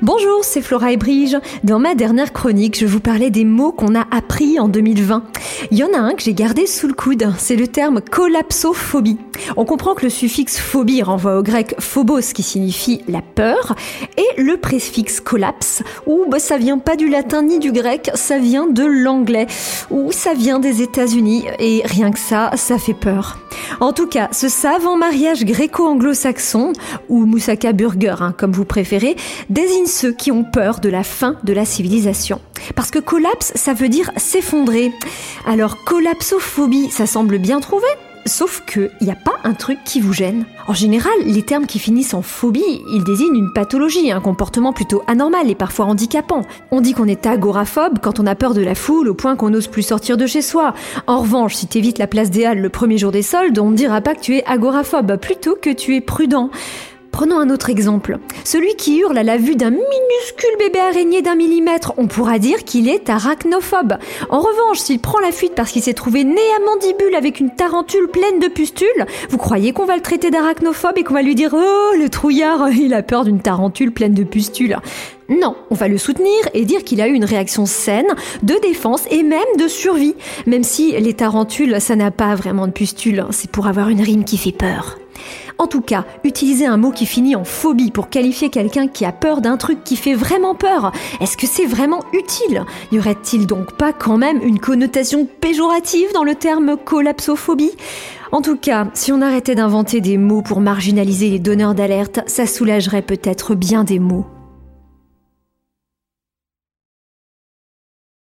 Bonjour, c'est Flora et Brige. Dans ma dernière chronique, je vous parlais des mots qu'on a appris en 2020. Il y en a un que j'ai gardé sous le coude, c'est le terme collapsophobie. On comprend que le suffixe phobie renvoie au grec phobos qui signifie la peur et le préfixe collapse ou bah, ça vient pas du latin ni du grec, ça vient de l'anglais ou ça vient des États-Unis et rien que ça, ça fait peur. En tout cas, ce savant mariage gréco-anglo-saxon, ou moussaka burger, hein, comme vous préférez, désigne ceux qui ont peur de la fin de la civilisation. Parce que collapse, ça veut dire s'effondrer. Alors collapsophobie, ça semble bien trouvé Sauf que il n'y a pas un truc qui vous gêne. En général, les termes qui finissent en phobie, ils désignent une pathologie, un comportement plutôt anormal et parfois handicapant. On dit qu'on est agoraphobe quand on a peur de la foule au point qu'on n'ose plus sortir de chez soi. En revanche, si t'évites la place des Halles le premier jour des soldes, on ne dira pas que tu es agoraphobe, plutôt que tu es prudent. Prenons un autre exemple. Celui qui hurle à la vue d'un minuscule bébé araignée d'un millimètre, on pourra dire qu'il est arachnophobe. En revanche, s'il prend la fuite parce qu'il s'est trouvé né à mandibule avec une tarentule pleine de pustules, vous croyez qu'on va le traiter d'arachnophobe et qu'on va lui dire Oh, le trouillard, il a peur d'une tarentule pleine de pustules non, on va le soutenir et dire qu'il a eu une réaction saine, de défense et même de survie. Même si les tarentules, ça n'a pas vraiment de pustules, c'est pour avoir une rime qui fait peur. En tout cas, utiliser un mot qui finit en phobie pour qualifier quelqu'un qui a peur d'un truc qui fait vraiment peur, est-ce que c'est vraiment utile? Y aurait-il donc pas quand même une connotation péjorative dans le terme collapsophobie? En tout cas, si on arrêtait d'inventer des mots pour marginaliser les donneurs d'alerte, ça soulagerait peut-être bien des mots.